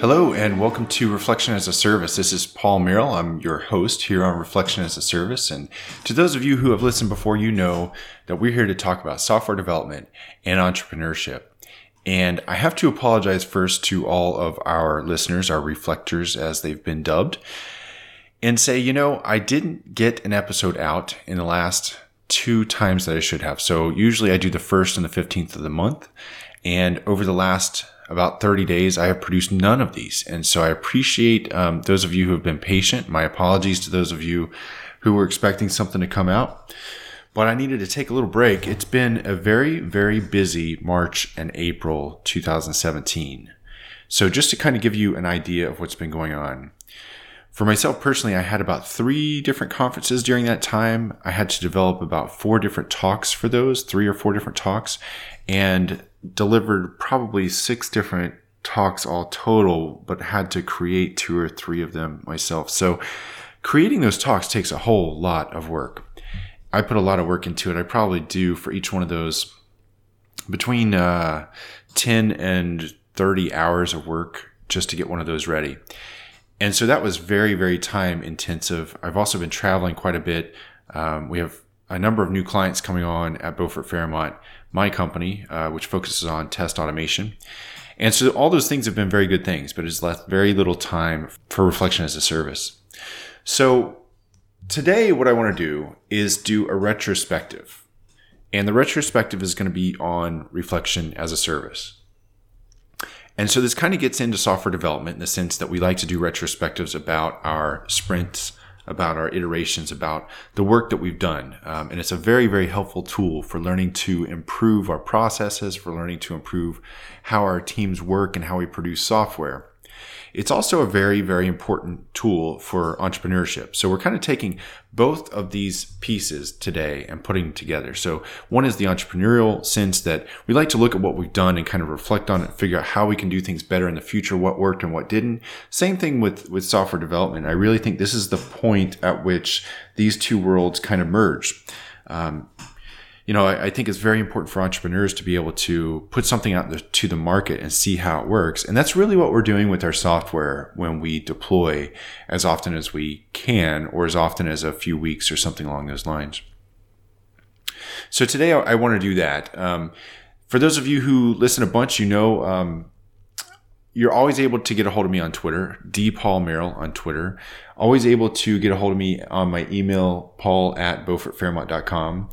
Hello, and welcome to Reflection as a Service. This is Paul Merrill. I'm your host here on Reflection as a Service. And to those of you who have listened before, you know that we're here to talk about software development and entrepreneurship. And I have to apologize first to all of our listeners, our reflectors, as they've been dubbed, and say, you know, I didn't get an episode out in the last two times that I should have. So usually I do the first and the 15th of the month. And over the last about 30 days, I have produced none of these. And so I appreciate um, those of you who have been patient. My apologies to those of you who were expecting something to come out. But I needed to take a little break. It's been a very, very busy March and April 2017. So just to kind of give you an idea of what's been going on. For myself personally, I had about three different conferences during that time. I had to develop about four different talks for those, three or four different talks, and delivered probably six different talks all total, but had to create two or three of them myself. So creating those talks takes a whole lot of work. I put a lot of work into it. I probably do for each one of those between uh, 10 and 30 hours of work just to get one of those ready. And so that was very, very time intensive. I've also been traveling quite a bit. Um, we have a number of new clients coming on at Beaufort Fairmont, my company, uh, which focuses on test automation. And so all those things have been very good things, but it's left very little time for reflection as a service. So today, what I want to do is do a retrospective. And the retrospective is going to be on reflection as a service. And so this kind of gets into software development in the sense that we like to do retrospectives about our sprints, about our iterations, about the work that we've done. Um, and it's a very, very helpful tool for learning to improve our processes, for learning to improve how our teams work and how we produce software. It's also a very, very important tool for entrepreneurship. So we're kind of taking both of these pieces today and putting them together. So one is the entrepreneurial sense that we like to look at what we've done and kind of reflect on it, figure out how we can do things better in the future, what worked and what didn't. Same thing with, with software development. I really think this is the point at which these two worlds kind of merge. Um, you know, I, I, think it's very important for entrepreneurs to be able to put something out to the market and see how it works. And that's really what we're doing with our software when we deploy as often as we can, or as often as a few weeks or something along those lines. So today I, I want to do that. Um, for those of you who listen a bunch, you know, um, you're always able to get a hold of me on Twitter, D Paul Merrill on Twitter. Always able to get a hold of me on my email, paul at beaufortfairmont.com.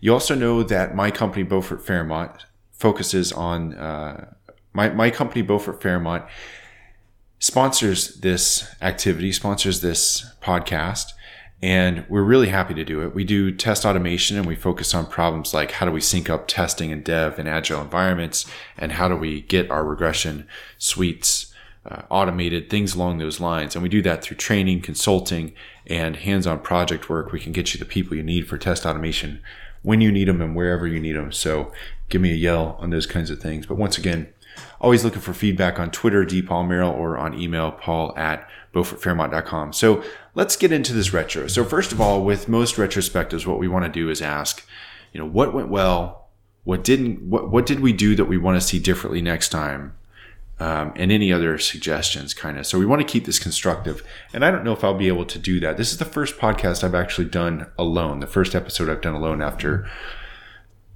You also know that my company, Beaufort Fairmont, focuses on uh, my, my company, Beaufort Fairmont, sponsors this activity, sponsors this podcast, and we're really happy to do it. We do test automation and we focus on problems like how do we sync up testing and dev in agile environments, and how do we get our regression suites uh, automated, things along those lines. And we do that through training, consulting, and hands on project work. We can get you the people you need for test automation when you need them and wherever you need them. So give me a yell on those kinds of things. But once again, always looking for feedback on Twitter, D Paul Merrill, or on email, paul at beaufortfairmont.com. So let's get into this retro. So first of all, with most retrospectives, what we want to do is ask, you know, what went well? What didn't, what, what did we do that we want to see differently next time? Um, and any other suggestions, kind of. So we want to keep this constructive. And I don't know if I'll be able to do that. This is the first podcast I've actually done alone, the first episode I've done alone after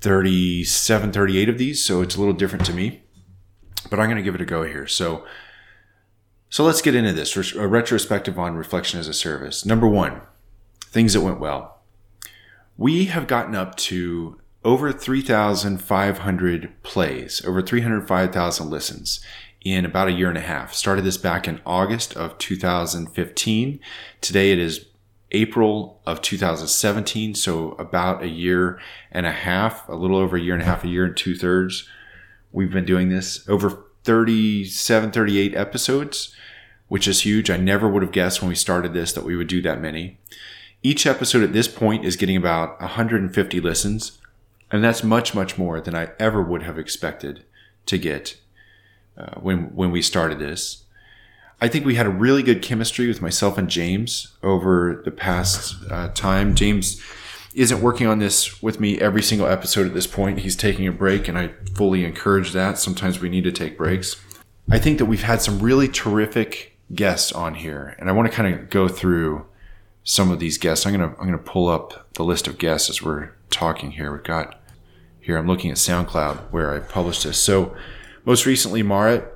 37, 38 of these. So it's a little different to me, but I'm going to give it a go here. So, so let's get into this a retrospective on reflection as a service. Number one, things that went well. We have gotten up to over 3,500 plays, over 305,000 listens in about a year and a half. Started this back in August of 2015. Today it is April of 2017, so about a year and a half, a little over a year and a half, a year and two thirds. We've been doing this over 37, 38 episodes, which is huge. I never would have guessed when we started this that we would do that many. Each episode at this point is getting about 150 listens, and that's much, much more than I ever would have expected to get uh, when when we started this. I think we had a really good chemistry with myself and James over the past uh, time. James isn't working on this with me every single episode at this point. He's taking a break, and I fully encourage that. Sometimes we need to take breaks. I think that we've had some really terrific guests on here, and I want to kind of go through some of these guests. I'm gonna I'm gonna pull up the list of guests as we're talking here. We've got here. I'm looking at SoundCloud where I published this. So most recently, Maaret,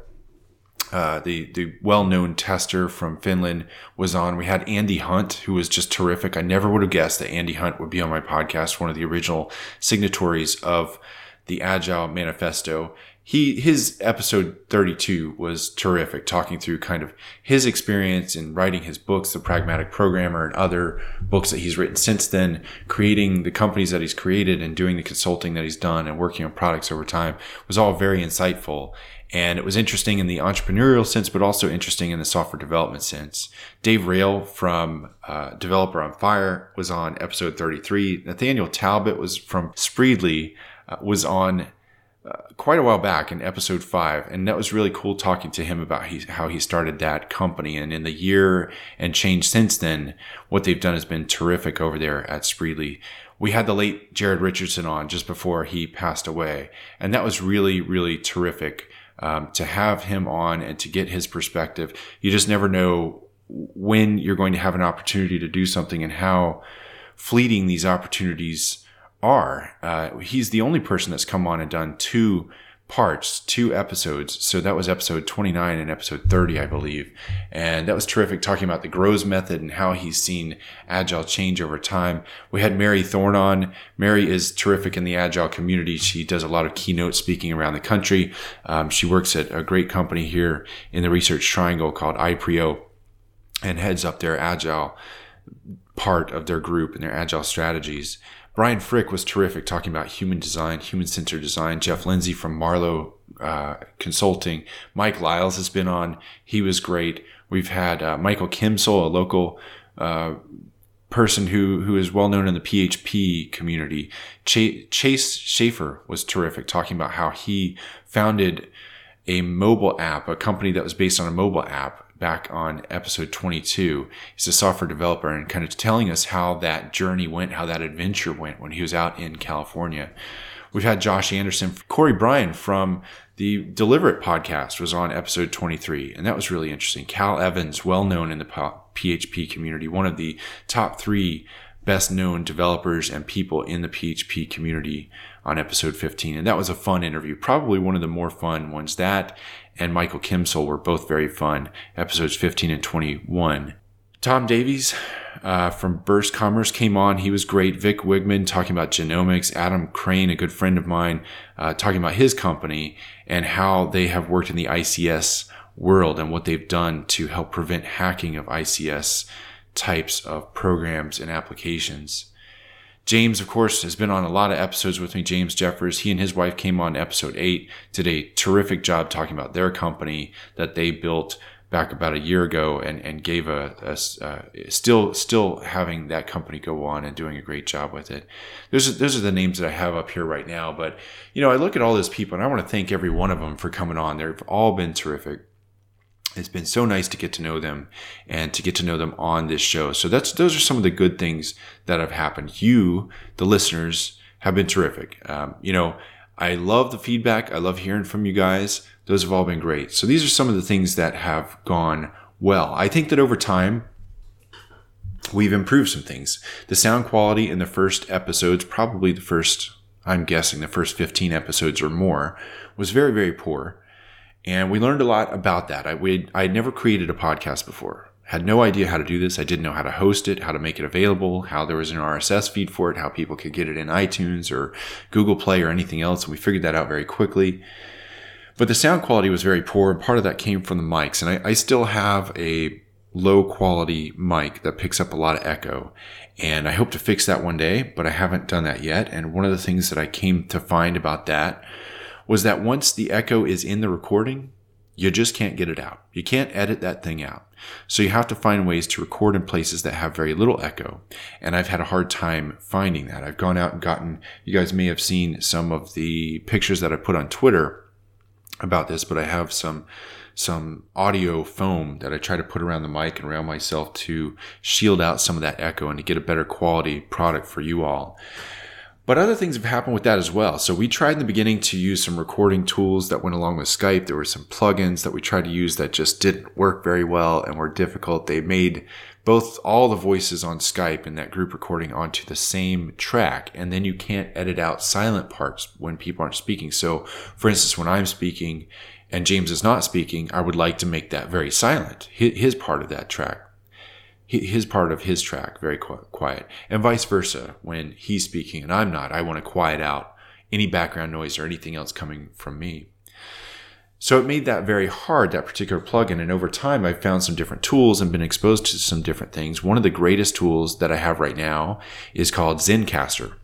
uh, the the well known tester from Finland, was on. We had Andy Hunt, who was just terrific. I never would have guessed that Andy Hunt would be on my podcast. One of the original signatories of the Agile Manifesto he his episode 32 was terrific talking through kind of his experience in writing his books the pragmatic programmer and other books that he's written since then creating the companies that he's created and doing the consulting that he's done and working on products over time was all very insightful. And it was interesting in the entrepreneurial sense but also interesting in the software development sense. Dave Rael from uh, developer on fire was on episode 33 Nathaniel Talbott was from spreedly uh, was on quite a while back in episode five, and that was really cool talking to him about he, how he started that company. And in the year and change since then, what they've done has been terrific over there at Spreedly. We had the late Jared Richardson on just before he passed away, and that was really, really terrific um, to have him on and to get his perspective. You just never know when you're going to have an opportunity to do something and how fleeting these opportunities are. Uh, he's the only person that's come on and done two parts, two episodes. So that was episode 29 and episode 30, I believe. And that was terrific talking about the GROWS method and how he's seen Agile change over time. We had Mary Thorn on. Mary is terrific in the Agile community. She does a lot of keynote speaking around the country. Um, she works at a great company here in the Research Triangle called Ipreo and heads up their Agile part of their group and their Agile strategies. Brian Frick was terrific talking about human design, human centered design. Jeff Lindsay from Marlowe uh, Consulting. Mike Lyles has been on. He was great. We've had uh, Michael Kimsal, a local uh, person who who is well known in the PHP community. Ch- Chase Schaefer was terrific, talking about how he founded a mobile app, a company that was based on a mobile app back on episode 22. He's a software developer and kind of telling us how that journey went, how that adventure went when he was out in California. We've had Josh Anderson, Corey Bryan from the Deliver It podcast was on episode 23, and that was really interesting. Cal Evans, well known in the PHP community, one of the top three best known developers and people in the PHP community on episode 15. And that was a fun interview, probably one of the more fun ones. That and Michael Kimsal were both very fun, episodes 15 and 21. Tom Davies uh, from Burst Commerce came on. He was great. Vic Wigman talking about genomics. Adam Crane, a good friend of mine, uh, talking about his company and how they have worked in the ICS world and what they've done to help prevent hacking of ICS types of programs and applications. James, of course, has been on a lot of episodes with me. James Jeffers, he and his wife came on episode eight, did a terrific job talking about their company that they built back about a year ago and, and gave a, a uh, still still having that company go on and doing a great job with it. Those are, those are the names that I have up here right now. But you know, I look at all those people and I want to thank every one of them for coming on. They've all been terrific it's been so nice to get to know them and to get to know them on this show. So that's those are some of the good things that have happened. You, the listeners, have been terrific. Um, you know, I love the feedback. I love hearing from you guys. Those have all been great. So these are some of the things that have gone well. I think that over time, we've improved some things. The sound quality in the first episodes, probably the first, I'm guessing the first 15 episodes or more, was very, very poor. And we learned a lot about that. I, we, I had never created a podcast before. Had no idea how to do this. I didn't know how to host it, how to make it available, how there was an RSS feed for it, how people could get it in iTunes or Google Play or anything else. And we figured that out very quickly. But the sound quality was very poor, and part of that came from the mics. And I, I still have a low quality mic that picks up a lot of echo. And I hope to fix that one day, but I haven't done that yet. And one of the things that I came to find about that was that once the echo is in the recording, you just can't get it out. You can't edit that thing out. So you have to find ways to record in places that have very little echo. And I've had a hard time finding that. I've gone out and gotten, you guys may have seen some of the pictures that I put on Twitter about this, but I have some some audio foam that I try to put around the mic and around myself to shield out some of that echo and to get a better quality product for you all. But other things have happened with that as well. So we tried in the beginning to use some recording tools that went along with Skype. There were some plugins that we tried to use that just didn't work very well and were difficult. They made both all the voices on Skype and that group recording onto the same track. And then you can't edit out silent parts when people aren't speaking. So for instance, when I'm speaking and James is not speaking, I would like to make that very silent, his part of that track his part of his track very quiet and vice versa when he's speaking and i'm not i want to quiet out any background noise or anything else coming from me so it made that very hard that particular plugin and over time i've found some different tools and been exposed to some different things one of the greatest tools that i have right now is called zencastr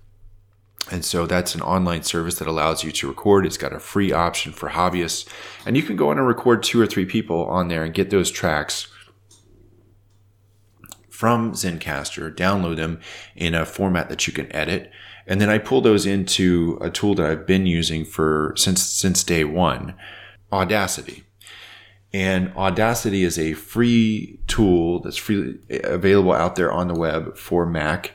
and so that's an online service that allows you to record. It's got a free option for hobbyists. And you can go in and record two or three people on there and get those tracks from Zencastr, download them in a format that you can edit. And then I pull those into a tool that I've been using for since since day one, Audacity. And Audacity is a free tool that's freely available out there on the web for Mac.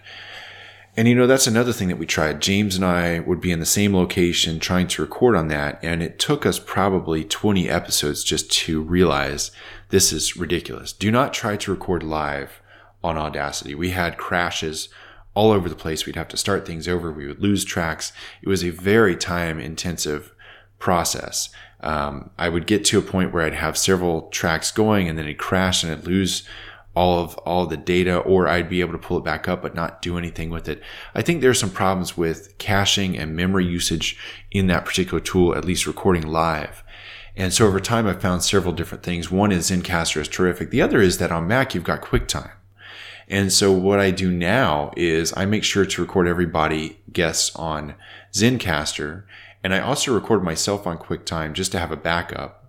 And you know, that's another thing that we tried. James and I would be in the same location trying to record on that. And it took us probably 20 episodes just to realize this is ridiculous. Do not try to record live on Audacity. We had crashes all over the place. We'd have to start things over. We would lose tracks. It was a very time intensive process. Um, I would get to a point where I'd have several tracks going and then it'd crash and I'd lose all of all the data or I'd be able to pull it back up but not do anything with it. I think there's some problems with caching and memory usage in that particular tool, at least recording live. And so over time, I've found several different things. One is Zencastr is terrific. The other is that on Mac, you've got QuickTime. And so what I do now is I make sure to record everybody guests on Zencastr. And I also record myself on QuickTime just to have a backup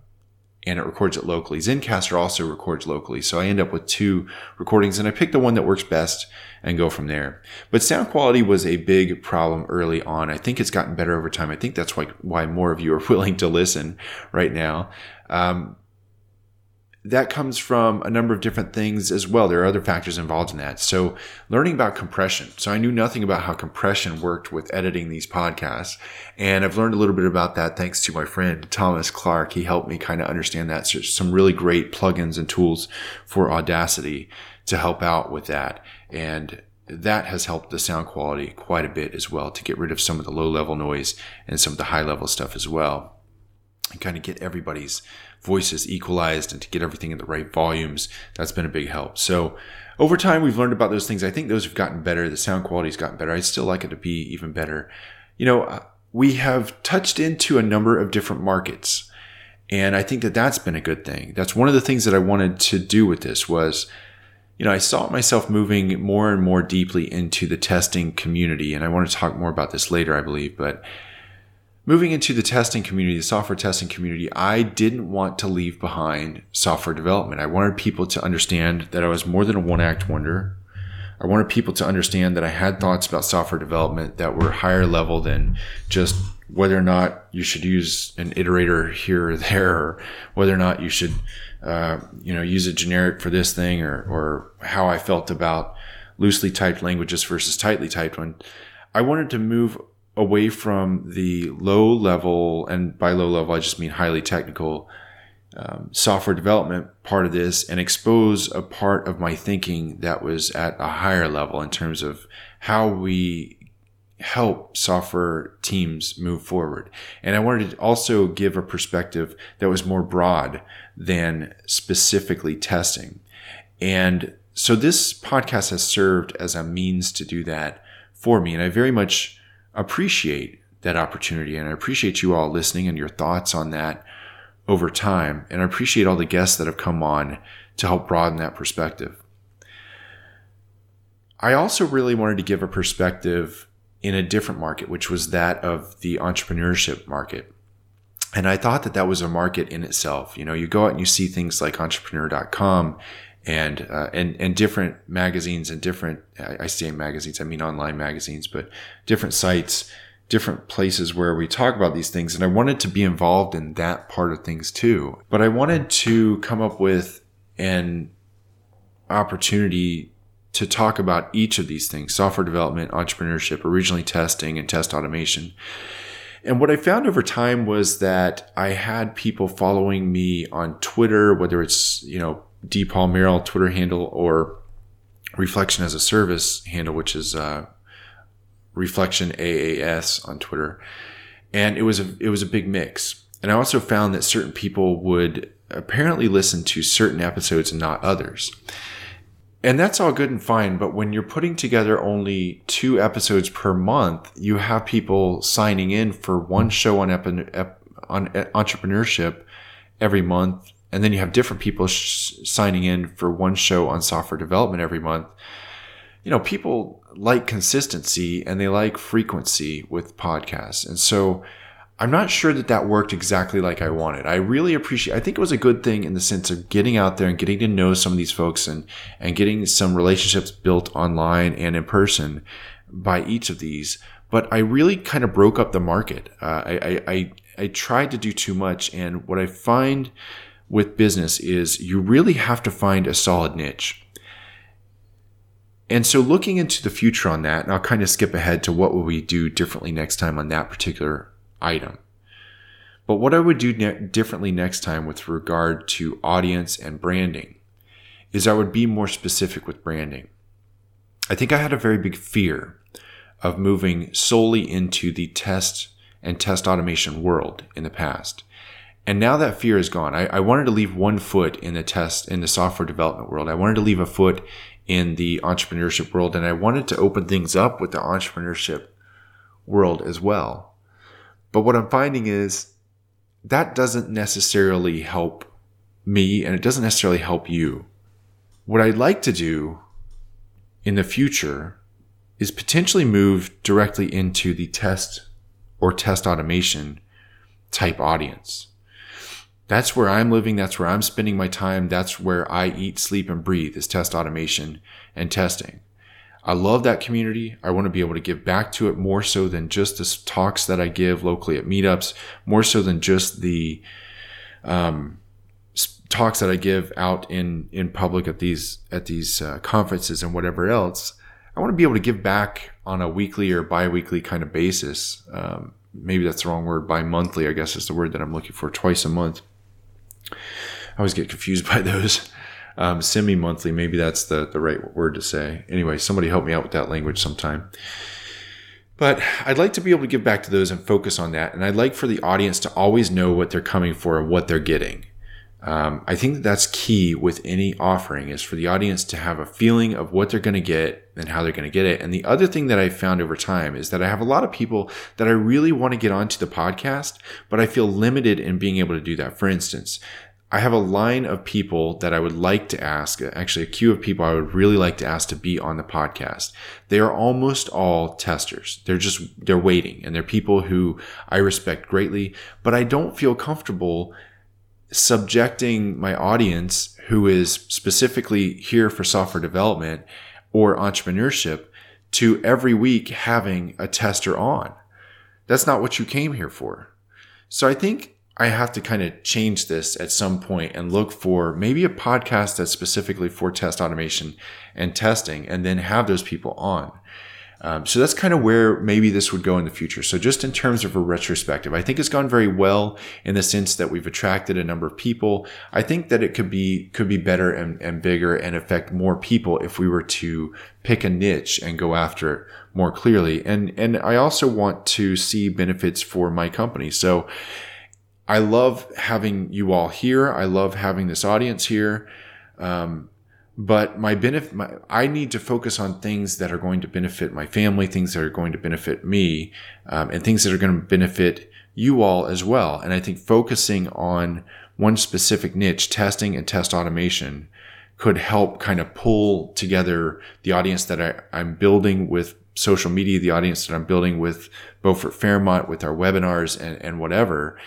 and it records it locally. Zencastr also records locally. So I end up with two recordings and I pick the one that works best and go from there. But sound quality was a big problem early on. I think it's gotten better over time. I think that's why, why more of you are willing to listen right now. Um, that comes from a number of different things as well. There are other factors involved in that. So, learning about compression. So, I knew nothing about how compression worked with editing these podcasts. And I've learned a little bit about that thanks to my friend Thomas Clark. He helped me kind of understand that. So, some really great plugins and tools for Audacity to help out with that. And that has helped the sound quality quite a bit as well to get rid of some of the low level noise and some of the high level stuff as well. And kind of get everybody's voices equalized and to get everything in the right volumes. That's been a big help. So over time, we've learned about those things. I think those have gotten better. The sound quality's gotten better. I'd still like it to be even better. You know, uh, we have touched into a number of different markets. And I think that that's been a good thing. That's one of the things that I wanted to do with this was, you know, I saw myself moving more and more deeply into the testing community. And I want to talk more about this later, I believe. But moving into the testing community, the software testing community, I didn't want to leave behind software development. I wanted people to understand that I was more than a one act wonder. I wanted people to understand that I had thoughts about software development that were higher level than just whether or not you should use an iterator here or there, or whether or not you should, uh, you know, use a generic for this thing, or or how I felt about loosely typed languages versus tightly typed one. I wanted to move away from the low level, and by low level, I just mean highly technical um, software development part of this and expose a part of my thinking that was at a higher level in terms of how we help software teams move forward. And I wanted to also give a perspective that was more broad than specifically testing. And so this podcast has served as a means to do that for me. And I very much appreciate that opportunity. And I appreciate you all listening and your thoughts on that over time. And I appreciate all the guests that have come on to help broaden that perspective. I also really wanted to give a perspective in a different market, which was that of the entrepreneurship market. And I thought that that was a market in itself. You know, you go out and you see things like entrepreneur.com and uh, and and different magazines and different I say magazines I mean online magazines but different sites different places where we talk about these things and I wanted to be involved in that part of things too but I wanted to come up with an opportunity to talk about each of these things software development, entrepreneurship, originally testing, and test automation. And what I found over time was that I had people following me on Twitter, whether it's, you know, D. Paul Merrill Twitter handle or Reflection as a Service handle, which is uh, Reflection AAS on Twitter. And it was a it was a big mix. And I also found that certain people would apparently listen to certain episodes and not others. And that's all good and fine, but when you're putting together only two episodes per month, you have people signing in for one show on, epi- on entrepreneurship every month, and then you have different people sh- signing in for one show on software development every month. You know, people like consistency and they like frequency with podcasts. And so I'm not sure that that worked exactly like I wanted. I really appreciate, I think it was a good thing in the sense of getting out there and getting to know some of these folks and, and getting some relationships built online and in person by each of these. But I really kind of broke up the market. Uh, I, I, I tried to do too much. And what I find with business is you really have to find a solid niche. And so looking into the future on that, and I'll kind of skip ahead to what will we do differently next time on that particular item. But what I would do ne- differently next time with regard to audience and branding is I would be more specific with branding. I think I had a very big fear of moving solely into the test and test automation world in the past. And now that fear is gone. I, I, wanted to leave one foot in the test, in the software development world. I wanted to leave a foot in the entrepreneurship world, and I wanted to open things up with the entrepreneurship world as well. But what I'm finding is that doesn't necessarily help me and it doesn't necessarily help you. What I'd like to do in the future is potentially move directly into the test or test automation type audience. That's where I'm living. That's where I'm spending my time. That's where I eat, sleep, and breathe is test automation and testing. I love that community. I want to be able to give back to it more so than just the talks that I give locally at meetups, more so than just the um, talks that I give out in in public at these at these uh, conferences and whatever else. I want to be able to give back on a weekly or biweekly kind of basis. Um, maybe that's the wrong word. Bi-monthly, I guess, is the word that I'm looking for. Twice a month. I always get confused by those um, semi monthly. Maybe that's the, the right word to say. Anyway, somebody help me out with that language sometime. But I'd like to be able to give back to those and focus on that. And I'd like for the audience to always know what they're coming for and what they're getting. Um, I think that that's key with any offering is for the audience to have a feeling of what they're going to get and how they're going to get it. And the other thing that I found over time is that I have a lot of people that I really want to get onto the podcast, but I feel limited in being able to do that. For instance, I have a line of people that I would like to ask, actually a queue of people I would really like to ask to be on the podcast. They are almost all testers. They're just, they're waiting and they're people who I respect greatly, but I don't feel comfortable subjecting my audience who is specifically here for software development or entrepreneurship to every week having a tester on. That's not what you came here for. So I think I have to kind of change this at some point and look for maybe a podcast that's specifically for test automation and testing and then have those people on. Um, so that's kind of where maybe this would go in the future. So just in terms of a retrospective, I think it's gone very well in the sense that we've attracted a number of people. I think that it could be could be better and, and bigger and affect more people if we were to pick a niche and go after it more clearly. And and I also want to see benefits for my company. So I love having you all here. I love having this audience here. Um, but my benefit, my, I need to focus on things that are going to benefit my family, things that are going to benefit me, um, and things that are going to benefit you all as well. And I think focusing on one specific niche, testing and test automation, could help kind of pull together the audience that I, I'm building with social media, the audience that I'm building with Beaufort Fairmont, with our webinars and, and whatever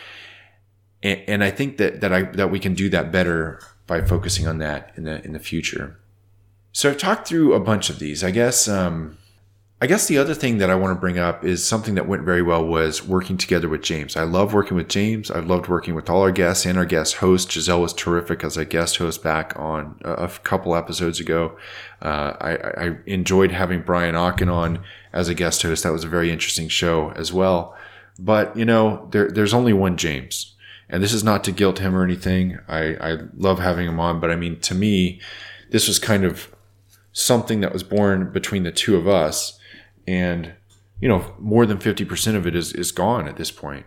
and, and I think that that I that we can do that better by focusing on that in the in the future. So I've talked through a bunch of these. I guess um, I guess the other thing that I want to bring up is something that went very well was working together with James. I love working with James. I've loved working with all our guests and our guest host. Giselle was terrific as a guest host back on a couple episodes ago. Uh, I, I, enjoyed having Brian Okken on as a guest host. That was a very interesting show as well. But you know, there, there's only one James, and this is not to guilt him or anything. I, I love having him on, but I mean, to me, this was kind of something that was born between the two of us and you know more than 50% of it is is gone at this point.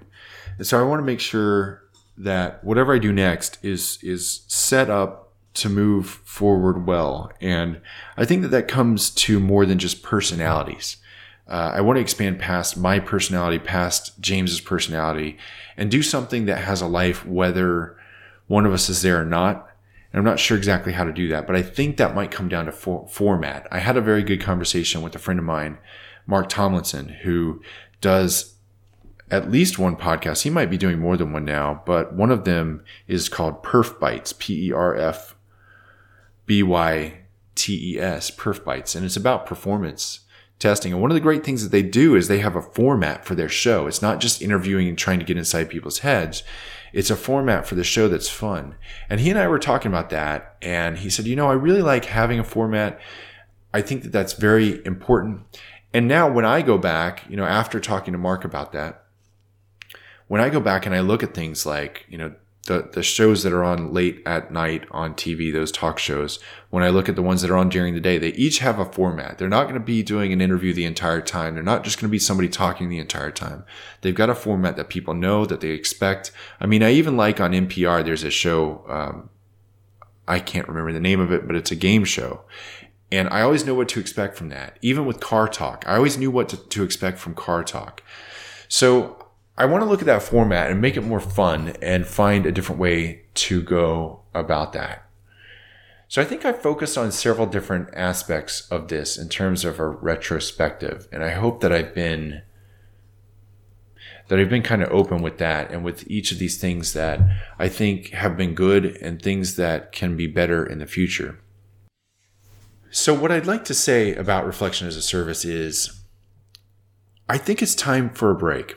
and so i want to make sure that whatever i do next is is set up to move forward well and i think that that comes to more than just personalities uh, i want to expand past my personality past james's personality and do something that has a life whether one of us is there or not and I'm not sure exactly how to do that, but I think that might come down to for- format. I had a very good conversation with a friend of mine Mark Tomlinson, who does at least one podcast. He might be doing more than one now, but one of them is called PerfBytes, P E R F B Y T E S, PerfBytes, and it's about performance testing. And one of the great things that they do is they have a format for their show. It's not just interviewing and trying to get inside people's heads. It's a format for the show that's fun. And he and I were talking about that. And he said, you know, I really like having a format. I think that that's very important. And now when I go back, you know, after talking to Mark about that, when I go back and I look at things like, you know, the, the shows that are on late at night on TV, those talk shows, when I look at the ones that are on during the day, they each have a format. They're not going to be doing an interview the entire time. They're not just going to be somebody talking the entire time. They've got a format that people know, that they expect. I mean, I even like on NPR, there's a show, um, I can't remember the name of it, but it's a game show. And I always know what to expect from that. Even with car talk, I always knew what to, to expect from car talk. So I want to look at that format and make it more fun and find a different way to go about that. So I think I focused on several different aspects of this in terms of a retrospective. And I hope that I've been that I've been kind of open with that and with each of these things that I think have been good and things that can be better in the future. So, what I'd like to say about reflection as a service is I think it's time for a break.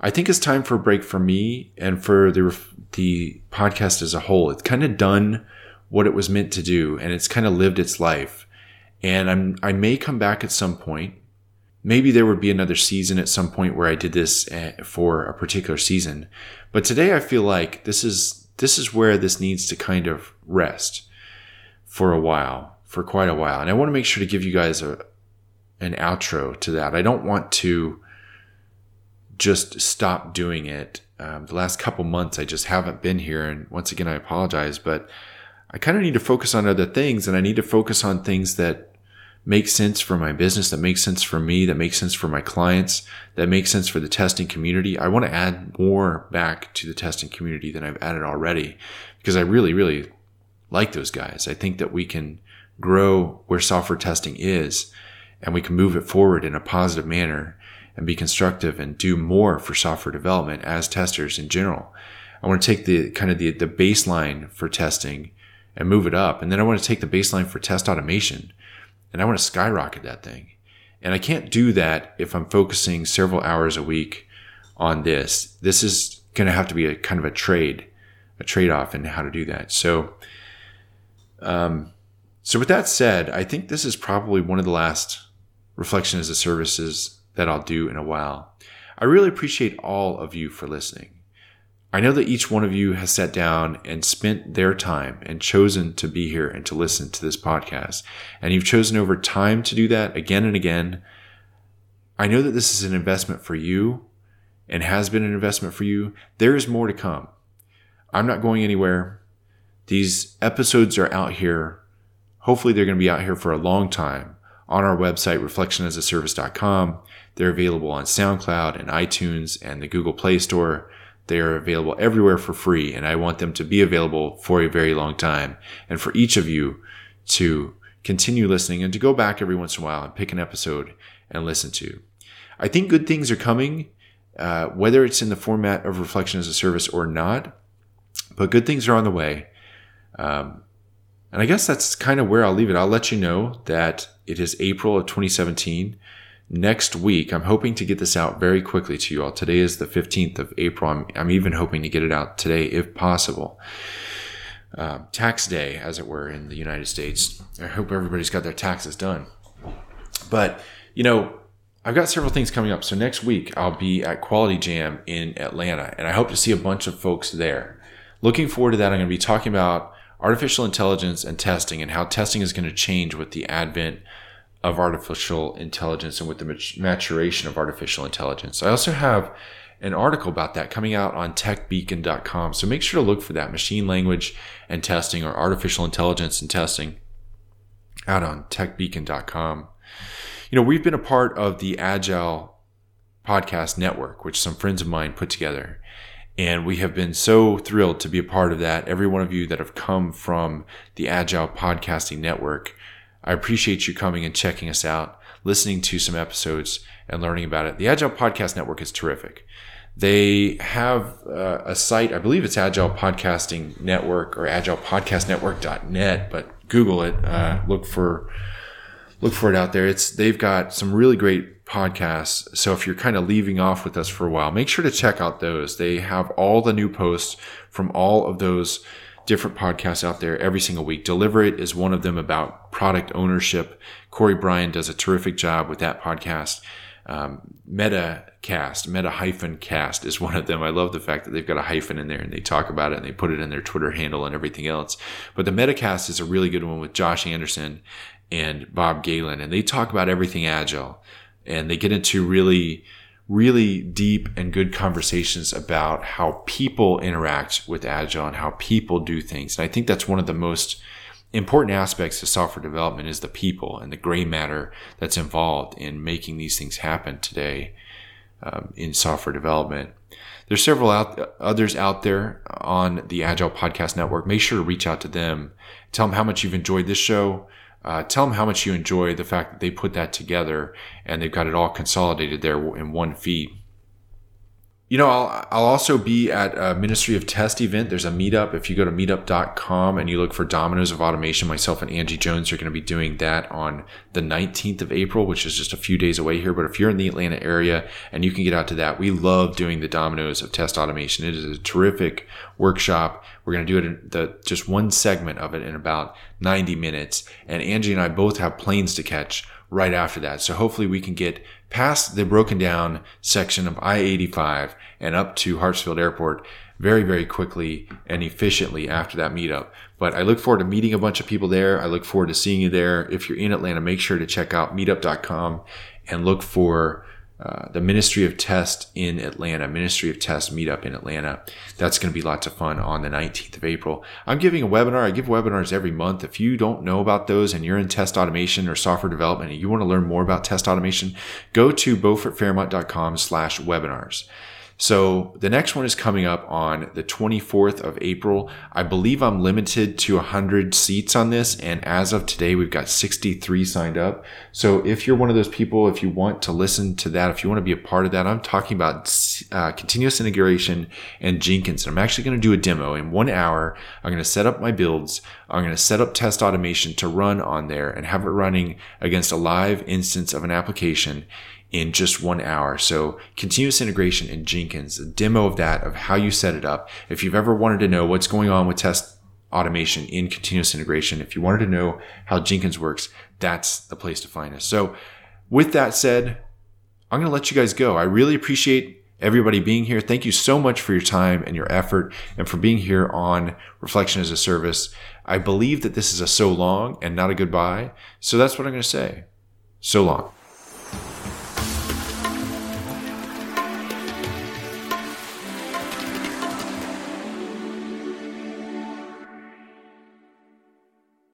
I think it's time for a break for me and for the, the podcast as a whole. It's kind of done what it was meant to do and it's kind of lived its life. And I'm, I may come back at some point. Maybe there would be another season at some point where I did this eh, for a particular season. But today I feel like this is, this is where this needs to kind of rest for a while for quite a while. And I want to make sure to give you guys a an outro to that. I don't want to just stop doing it. Um, the last couple months, I just haven't been here. And once again, I apologize, but I kind of need to focus on other things and I need to focus on things that make sense for my business, that make sense for me, that make sense for my clients, that make sense for the testing community. I want to add more back to the testing community than I've added already because I really, really like those guys. I think that we can grow where software testing is and we can move it forward in a positive manner and be constructive and do more for software development as testers in general. I want to take the kind of the, the baseline for testing and move it up. And then I want to take the baseline for test automation and I want to skyrocket that thing. And I can't do that if I'm focusing several hours a week on this. This is going to have to be a kind of a trade, a trade off in how to do that. So, um, so, with that said, I think this is probably one of the last reflection as a services that I'll do in a while. I really appreciate all of you for listening. I know that each one of you has sat down and spent their time and chosen to be here and to listen to this podcast. And you've chosen over time to do that again and again. I know that this is an investment for you and has been an investment for you. There is more to come. I'm not going anywhere. These episodes are out here Hopefully, they're going to be out here for a long time on our website, reflectionasaservice.com. They're available on SoundCloud and iTunes and the Google Play Store. They are available everywhere for free, and I want them to be available for a very long time. And for each of you to continue listening and to go back every once in a while and pick an episode and listen to. I think good things are coming, uh, whether it's in the format of reflection as a service or not, but good things are on the way. Um, And I guess that's kind of where I'll leave it. I'll let you know that it is April of 2017. Next week, I'm hoping to get this out very quickly to you all. Today is the 15th of April. I'm, I'm even hoping to get it out today if possible. Uh, tax day, as it were, in the United States. I hope everybody's got their taxes done. But, you know, I've got several things coming up. So next week, I'll be at Quality Jam in Atlanta, and I hope to see a bunch of folks there. Looking forward to that. I'm going to be talking about artificial intelligence and testing and how testing is going to change with the advent of artificial intelligence and with the maturation of artificial intelligence. I also have an article about that coming out on techbeacon.com. So make sure to look for that machine language and testing or artificial intelligence and testing out on techbeacon.com. You know, we've been a part of the Agile podcast network, which some friends of mine put together. And we have been so thrilled to be a part of that. Every one of you that have come from the Agile Podcasting Network, I appreciate you coming and checking us out, listening to some episodes, and learning about it. The Agile Podcast Network is terrific. They have uh, a site, I believe it's Agile Podcasting Network or agilepodcastnetwork.net, but Google it. Uh, look for look for it out there. It's they've got some really great podcasts. So if you're kind of leaving off with us for a while, make sure to check out those. They have all the new posts from all of those different podcasts out there every single week. Deliver It is one of them about product ownership. Corey Bryan does a terrific job with that podcast. Um, Metacast, Meta hyphen cast is one of them. I love the fact that they've got a hyphen in there and they talk about it and they put it in their Twitter handle and everything else. But the Metacast is a really good one with Josh Anderson and Bob Galen, and they talk about everything agile and they get into really really deep and good conversations about how people interact with agile and how people do things. And i think that's one of the most important aspects of software development is the people and the gray matter that's involved in making these things happen today um, in software development. There's several out, others out there on the agile podcast network. Make sure to reach out to them. Tell them how much you've enjoyed this show uh, tell them how much you enjoy the fact that they put that together and they've got it all consolidated there in one feed. You know, I'll, I'll also be at a Ministry of Test event. There's a meetup. If you go to meetup.com and you look for Dominoes of Automation, myself and Angie Jones are going to be doing that on the 19th of April, which is just a few days away here. But if you're in the Atlanta area and you can get out to that, we love doing the Dominoes of Test Automation. It is a terrific workshop. We're going to do it in the just one segment of it in about 90 minutes. And Angie and I both have planes to catch right after that. So hopefully we can get past the broken down section of I-85 and up to Hartsfield Airport very, very quickly and efficiently after that meetup. But I look forward to meeting a bunch of people there. I look forward to seeing you there. If you're in Atlanta, make sure to check out meetup.com and look for uh, the Ministry of Test in Atlanta, Ministry of Test meetup in Atlanta. That's going to be lots of fun on the 19th of April. I'm giving a webinar. I give webinars every month. If you don't know about those and you're in test automation or software development and you want to learn more about test automation, go to beaufortfairmont.com slash webinars. So the next one is coming up on the 24th of April. I believe I'm limited to 100 seats on this. And as of today, we've got 63 signed up. So if you're one of those people, if you want to listen to that, if you want to be a part of that, I'm talking about uh, continuous integration and Jenkins. And I'm actually going to do a demo in one hour. I'm going to set up my builds. I'm going to set up test automation to run on there and have it running against a live instance of an application in just one hour. So continuous integration in Jenkins, a demo of that, of how you set it up. If you've ever wanted to know what's going on with test automation in continuous integration, if you wanted to know how Jenkins works, that's the place to find us. So with that said, I'm going to let you guys go. I really appreciate everybody being here. Thank you so much for your time and your effort and for being here on Reflection as a Service. I believe that this is a so long and not a goodbye. So that's what I'm going to say. So long.